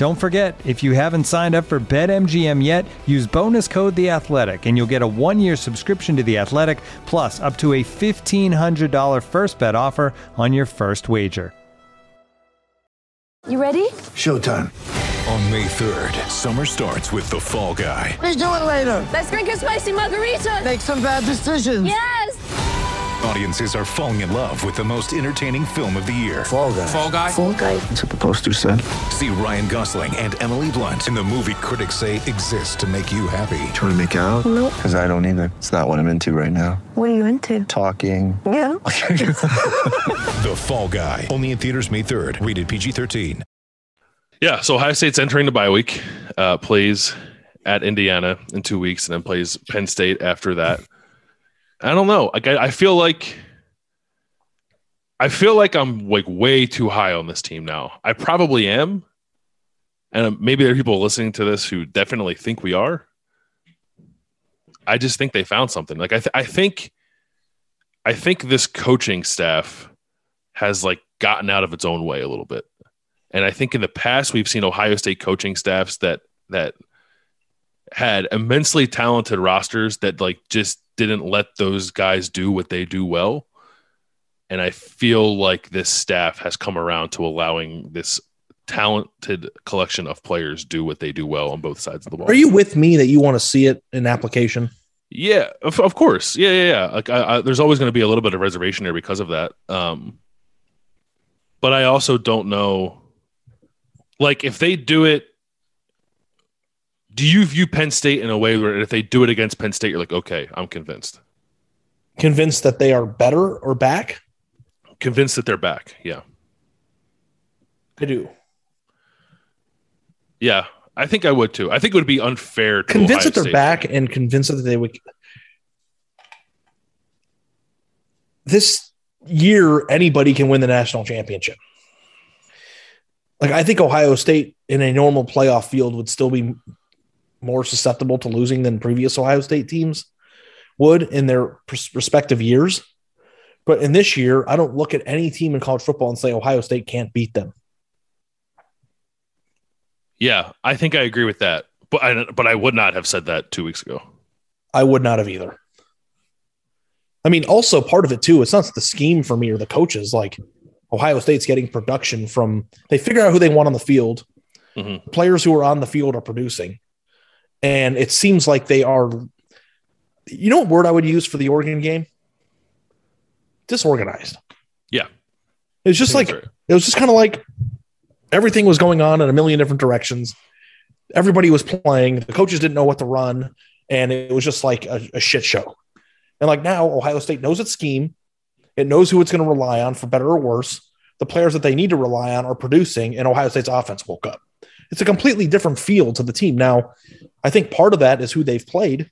Don't forget, if you haven't signed up for BetMGM yet, use bonus code The Athletic, and you'll get a one-year subscription to The Athletic, plus up to a fifteen hundred dollar first bet offer on your first wager. You ready? Showtime. On May 3rd, summer starts with The Fall Guy. Let's do it later. Let's drink a spicy margarita. Make some bad decisions. Yes. Audiences are falling in love with the most entertaining film of the year. Fall guy. Fall Guy. Fall guy. That's what the poster said. See Ryan Gosling and Emily Blunt in the movie critics say exists to make you happy. Trying to make it out? Nope. Because I don't either. It's not what I'm into right now. What are you into? Talking. Yeah. The Fall Guy. Only in theaters May 3rd. Rated PG 13. Yeah, so Ohio State's entering the bye week, uh, plays at Indiana in two weeks, and then plays Penn State after that. I don't know. Like, I, I feel like I feel like I'm like way too high on this team now. I probably am, and um, maybe there are people listening to this who definitely think we are. I just think they found something. Like I, th- I think, I think this coaching staff has like gotten out of its own way a little bit. And I think in the past we've seen Ohio State coaching staffs that that had immensely talented rosters that like just didn't let those guys do what they do well. and I feel like this staff has come around to allowing this talented collection of players do what they do well on both sides of the ball. Are you with me that you want to see it in application? Yeah, of, of course. Yeah, yeah, yeah. Like, I, I, there's always going to be a little bit of reservation there because of that. Um, but I also don't know. Like, if they do it, do you view Penn State in a way where if they do it against Penn State, you're like, okay, I'm convinced. Convinced that they are better or back? Convinced that they're back. Yeah. I do. Yeah, I think I would too. I think it would be unfair to Convinced Ohio that they're State. back and convinced that they would. This year, anybody can win the national championship. Like, I think Ohio State in a normal playoff field would still be more susceptible to losing than previous Ohio State teams would in their respective years. But in this year, I don't look at any team in college football and say Ohio State can't beat them. Yeah, I think I agree with that. But I, but I would not have said that two weeks ago. I would not have either. I mean, also part of it too, it's not the scheme for me or the coaches. Like Ohio State's getting production from they figure out who they want on the field. Mhm. Players who are on the field are producing. And it seems like they are you know what word I would use for the Oregon game? Disorganized. Yeah. It was just like that's it was just kind of like everything was going on in a million different directions. Everybody was playing. The coaches didn't know what to run, and it was just like a, a shit show. And like now, Ohio State knows its scheme. It knows who it's going to rely on for better or worse. The players that they need to rely on are producing, and Ohio State's offense woke up. It's a completely different feel to the team. Now, I think part of that is who they've played,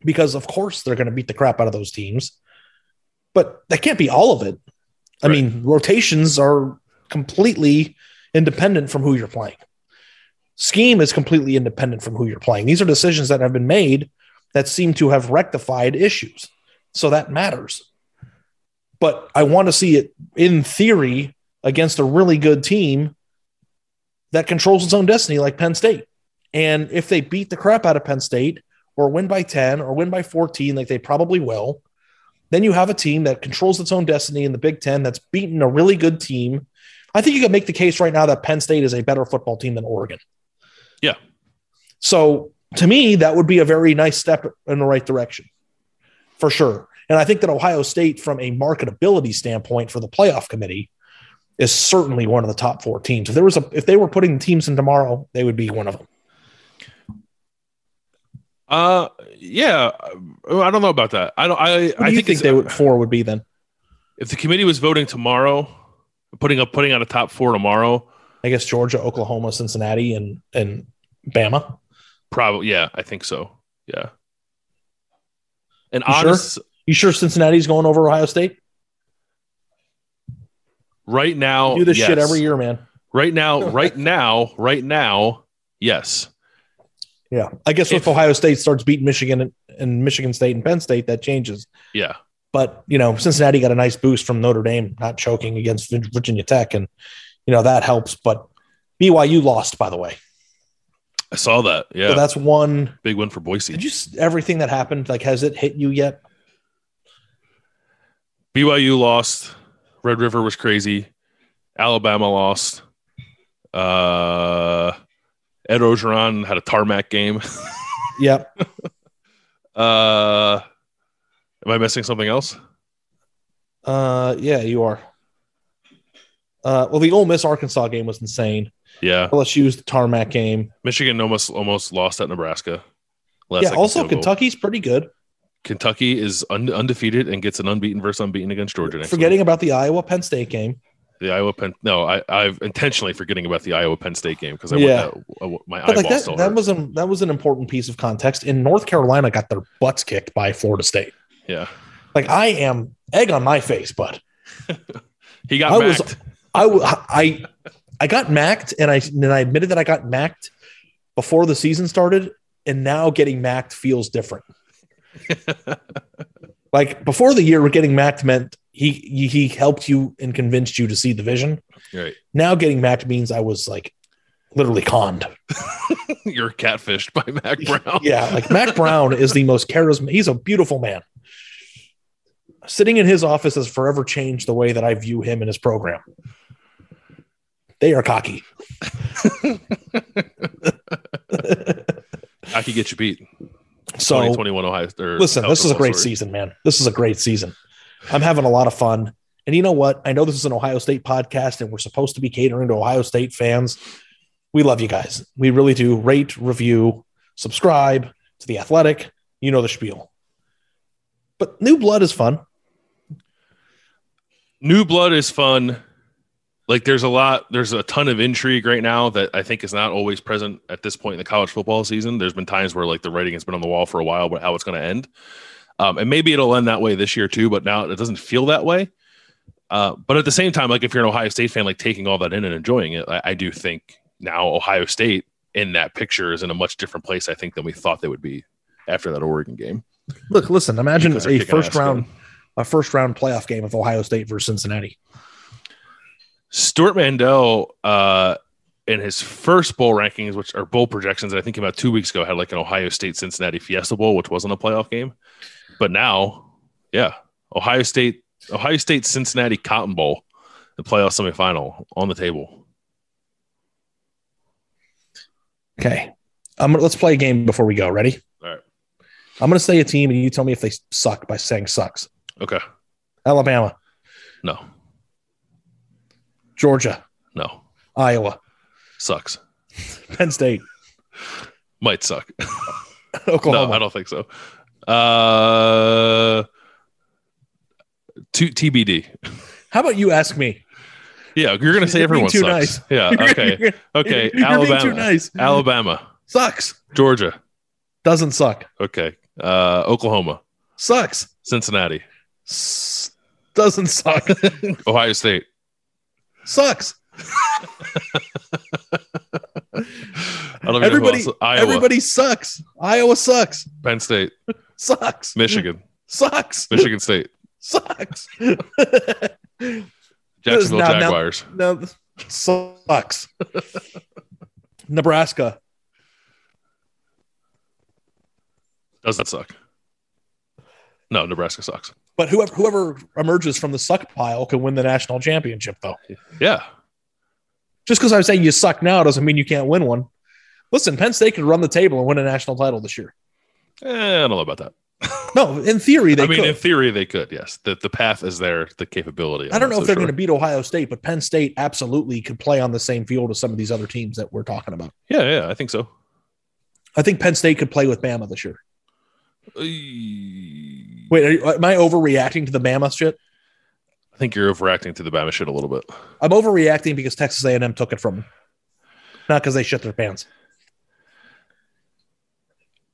because of course they're going to beat the crap out of those teams, but that can't be all of it. I mean, rotations are completely independent from who you're playing. Scheme is completely independent from who you're playing. These are decisions that have been made that seem to have rectified issues. So that matters. But I want to see it in theory against a really good team that controls its own destiny, like Penn State. And if they beat the crap out of Penn State or win by 10 or win by 14, like they probably will, then you have a team that controls its own destiny in the Big Ten that's beaten a really good team. I think you can make the case right now that Penn State is a better football team than Oregon. Yeah. So to me, that would be a very nice step in the right direction for sure. And I think that Ohio State, from a marketability standpoint for the playoff committee, is certainly one of the top four teams. If there was a, if they were putting teams in tomorrow, they would be one of them. Uh, yeah, I don't know about that. I don't. I do I think, think, they would four would be then? if the committee was voting tomorrow, putting up putting out a top four tomorrow, I guess Georgia, Oklahoma, Cincinnati, and and Bama. probably yeah, I think so. Yeah. And You honest, sure? You sure Cincinnati's going over Ohio State? Right now, Do this shit every year, man. Right now, right now, right now, yes. Yeah, I guess if, Ohio State starts beating Michigan and, and Michigan State and Penn State, that changes. Yeah. But you know, Cincinnati got a nice boost from Notre Dame not choking against Virginia Tech, and you know that helps. But BYU lost, by the way. I saw that. Yeah. So that's one big win for Boise. Did you everything that happened? Like, has it hit you yet? BYU lost. Red River was crazy. Alabama lost. Uh, Ed Orgeron had a tarmac game. Yep. uh, am I missing something else? Uh, yeah, you are. Uh, well, the Ole Miss Arkansas game was insane. Yeah. LSU's the tarmac game. Michigan almost almost lost at Nebraska. Last yeah. Also. Kentucky's pretty good. Kentucky is undefeated and gets an unbeaten versus unbeaten against Georgia next Forgetting about the Iowa Penn State game. the Iowa Penn. No, I I've intentionally forgetting about the Iowa Penn State game because I Yeah. that, my But eyeball like that, still that hurt. was an that was an important piece of context. In North Carolina, got their butts kicked by Florida State. Yeah. Like I am egg on my face, but He got I macked. was I I I got macked, and I and I admitted that I got macked before the season started, and now getting macked feels different. like before the year, we're getting macked meant he he he helped you and convinced you to see the vision. right. Now getting macked means I was like literally conned. You're catfished by Mack Brown. Yeah, like Mack Brown is the most charismatic. He's a beautiful man. Sitting in his office has forever changed the way that I view him and his program. They are cocky. I could get you beat. So 2021 Ohio. Listen, this is a great sorry. season, man. This is a great season. I'm having a lot of fun. And you know what? I know this is an Ohio State podcast and we're supposed to be catering to Ohio State fans. We love you guys. We really do. Rate, review, subscribe to The Athletic. You know the spiel. But new blood is fun. New blood is fun. Like there's a lot, there's a ton of intrigue right now that I think is not always present at this point in the college football season. There's been times where like the writing has been on the wall for a while, but how it's going to end. Um, and maybe it'll end that way this year too, but now it doesn't feel that way. Uh, but at the same time, like if you're an Ohio State fan, like taking all that in and enjoying it, I, I do think now Ohio State in that picture is in a much different place, I think, than we thought they would be after that Oregon game. Look, listen, imagine a first round again. a first round playoff game of Ohio State versus Cincinnati. Stewart Mandel, uh, in his first bowl rankings, which are bowl projections, I think came out two weeks ago, had like an Ohio State Cincinnati Fiesta Bowl, which wasn't a playoff game. But now, yeah, Ohio State, Ohio State Cincinnati Cotton Bowl, the playoff semifinal on the table. Okay. Let's play a game before we go. Ready? All right. I'm gonna say a team and you tell me if they suck by saying sucks. Okay. Alabama, No, Georgia, no, Iowa, sucks. Penn State, Might suck. Oklahoma. No, I don't think so. Uh, two TBD. How about you ask me? Yeah, you're gonna say You're everyone sucks. nice. Yeah. Okay. you're- Okay. you're Alabama. nice. Alabama. Sucks. Georgia. Doesn't suck. Okay. Uh, Oklahoma. Sucks. Cincinnati. S- doesn't suck. Ohio State. Sucks. I don't even know Everybody, everybody sucks. Iowa sucks. Penn State. Sucks. Michigan. Sucks. Michigan State. Sucks. Jacksonville Now- now- Jaguars. No, sucks. Nebraska. Doesn't suck. No, Nebraska sucks. But whoever whoever emerges from the suck pile can win the national championship, though. Yeah. Just because I'm saying you suck now doesn't mean you can't win one. Listen, Penn State could run the table and win a national title this year. Eh, I don't know about that. No, in theory they I mean, could. in theory, they could. Yes, the the path is there. The capability. I don't know not if they're sure. going to beat Ohio State, but Penn State absolutely could play on the same field as some of these other teams that we're talking about. Yeah, yeah, I think so. I think Penn State could play with Bama this year. I Wait, are you, am I overreacting to the Bama shit? I think you're overreacting to the Bama shit a little bit. I'm overreacting because Texas A&M took it from them, not because they shit their pants.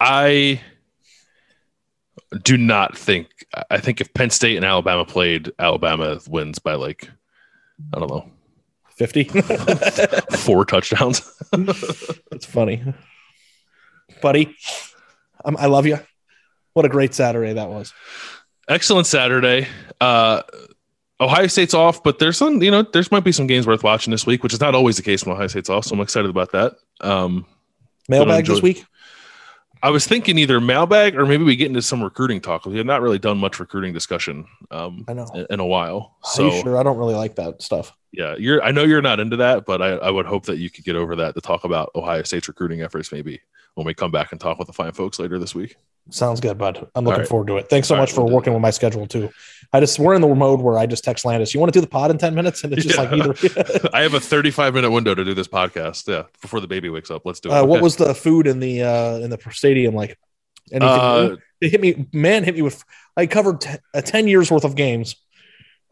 I do not think. I think if Penn State and Alabama played, Alabama wins by like I don't know, Fifty. four touchdowns. That's funny, buddy. I'm, I love you. What a great Saturday that was. Excellent Saturday. Uh, Ohio State's off, but there's some, you know, there's might be some games worth watching this week, which is not always the case when Ohio State's off. So I'm excited about that. Um, Mailbag this week. I was thinking either mailbag or maybe we get into some recruiting talk. We have not really done much recruiting discussion um, I know. in, in a while. So sure? I don't really like that stuff. yeah, you're. I know you're not into that, but I, I would hope that you could get over that to talk about Ohio State's recruiting efforts maybe when we come back and talk with the fine folks later this week. Sounds good, bud. I'm looking right. forward to it. Thanks so All much right, for we'll working with my schedule too. I just we're in the mode where I just text Landis. You want to do the pod in ten minutes, and it's just like either. I have a 35 minute window to do this podcast. Yeah, before the baby wakes up. Let's do it. uh, What Okay. was the food in the uh, in the stadium like? Anything? Uh, it hit me. Man, hit me with. I covered t- a ten years worth of games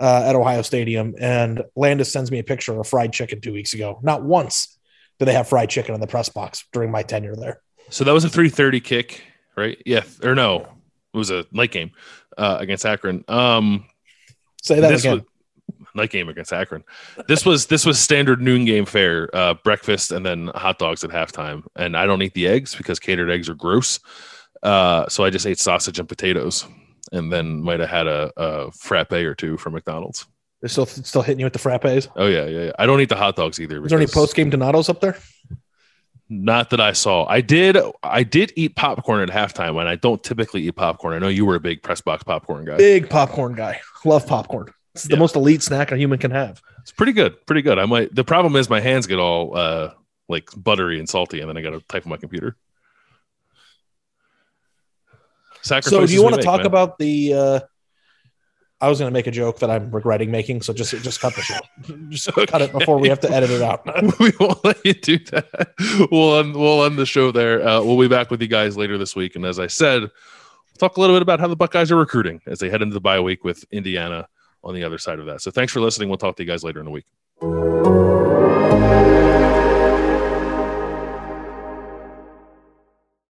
uh, at Ohio Stadium, and Landis sends me a picture of fried chicken two weeks ago. Not once did they have fried chicken in the press box during my tenure there. So that was a 330 kick, right? Yeah, or no, it was a night game uh, against Akron. Um, Say that this again. was night game against Akron. This was this was standard noon game fare, uh, breakfast and then hot dogs at halftime. And I don't eat the eggs because catered eggs are gross. Uh, so I just ate sausage and potatoes, and then might have had a, a frappe or two from McDonald's. They're still still hitting you with the frappes. Oh yeah, yeah. yeah. I don't eat the hot dogs either. Is there any post game Donatos up there? Not that I saw. I did. I did eat popcorn at halftime, and I don't typically eat popcorn. I know you were a big press box popcorn guy. Big popcorn guy. Love popcorn. It's the most elite snack a human can have. It's pretty good. Pretty good. I might. The problem is my hands get all uh like buttery and salty, and then I got to type on my computer. So, do you want to make, talk man. about the? uh I was going to make a joke that I'm regretting making, so just just cut the show. Just cut it before we have to edit it out. we won't let you do that. We'll end, we'll end the show there. Uh, we'll be back with you guys later this week, and as I said, we'll talk a little bit about how the Buckeyes are recruiting as they head into the bye week with Indiana on the other side of that. So thanks for listening. We'll talk to you guys later in the week.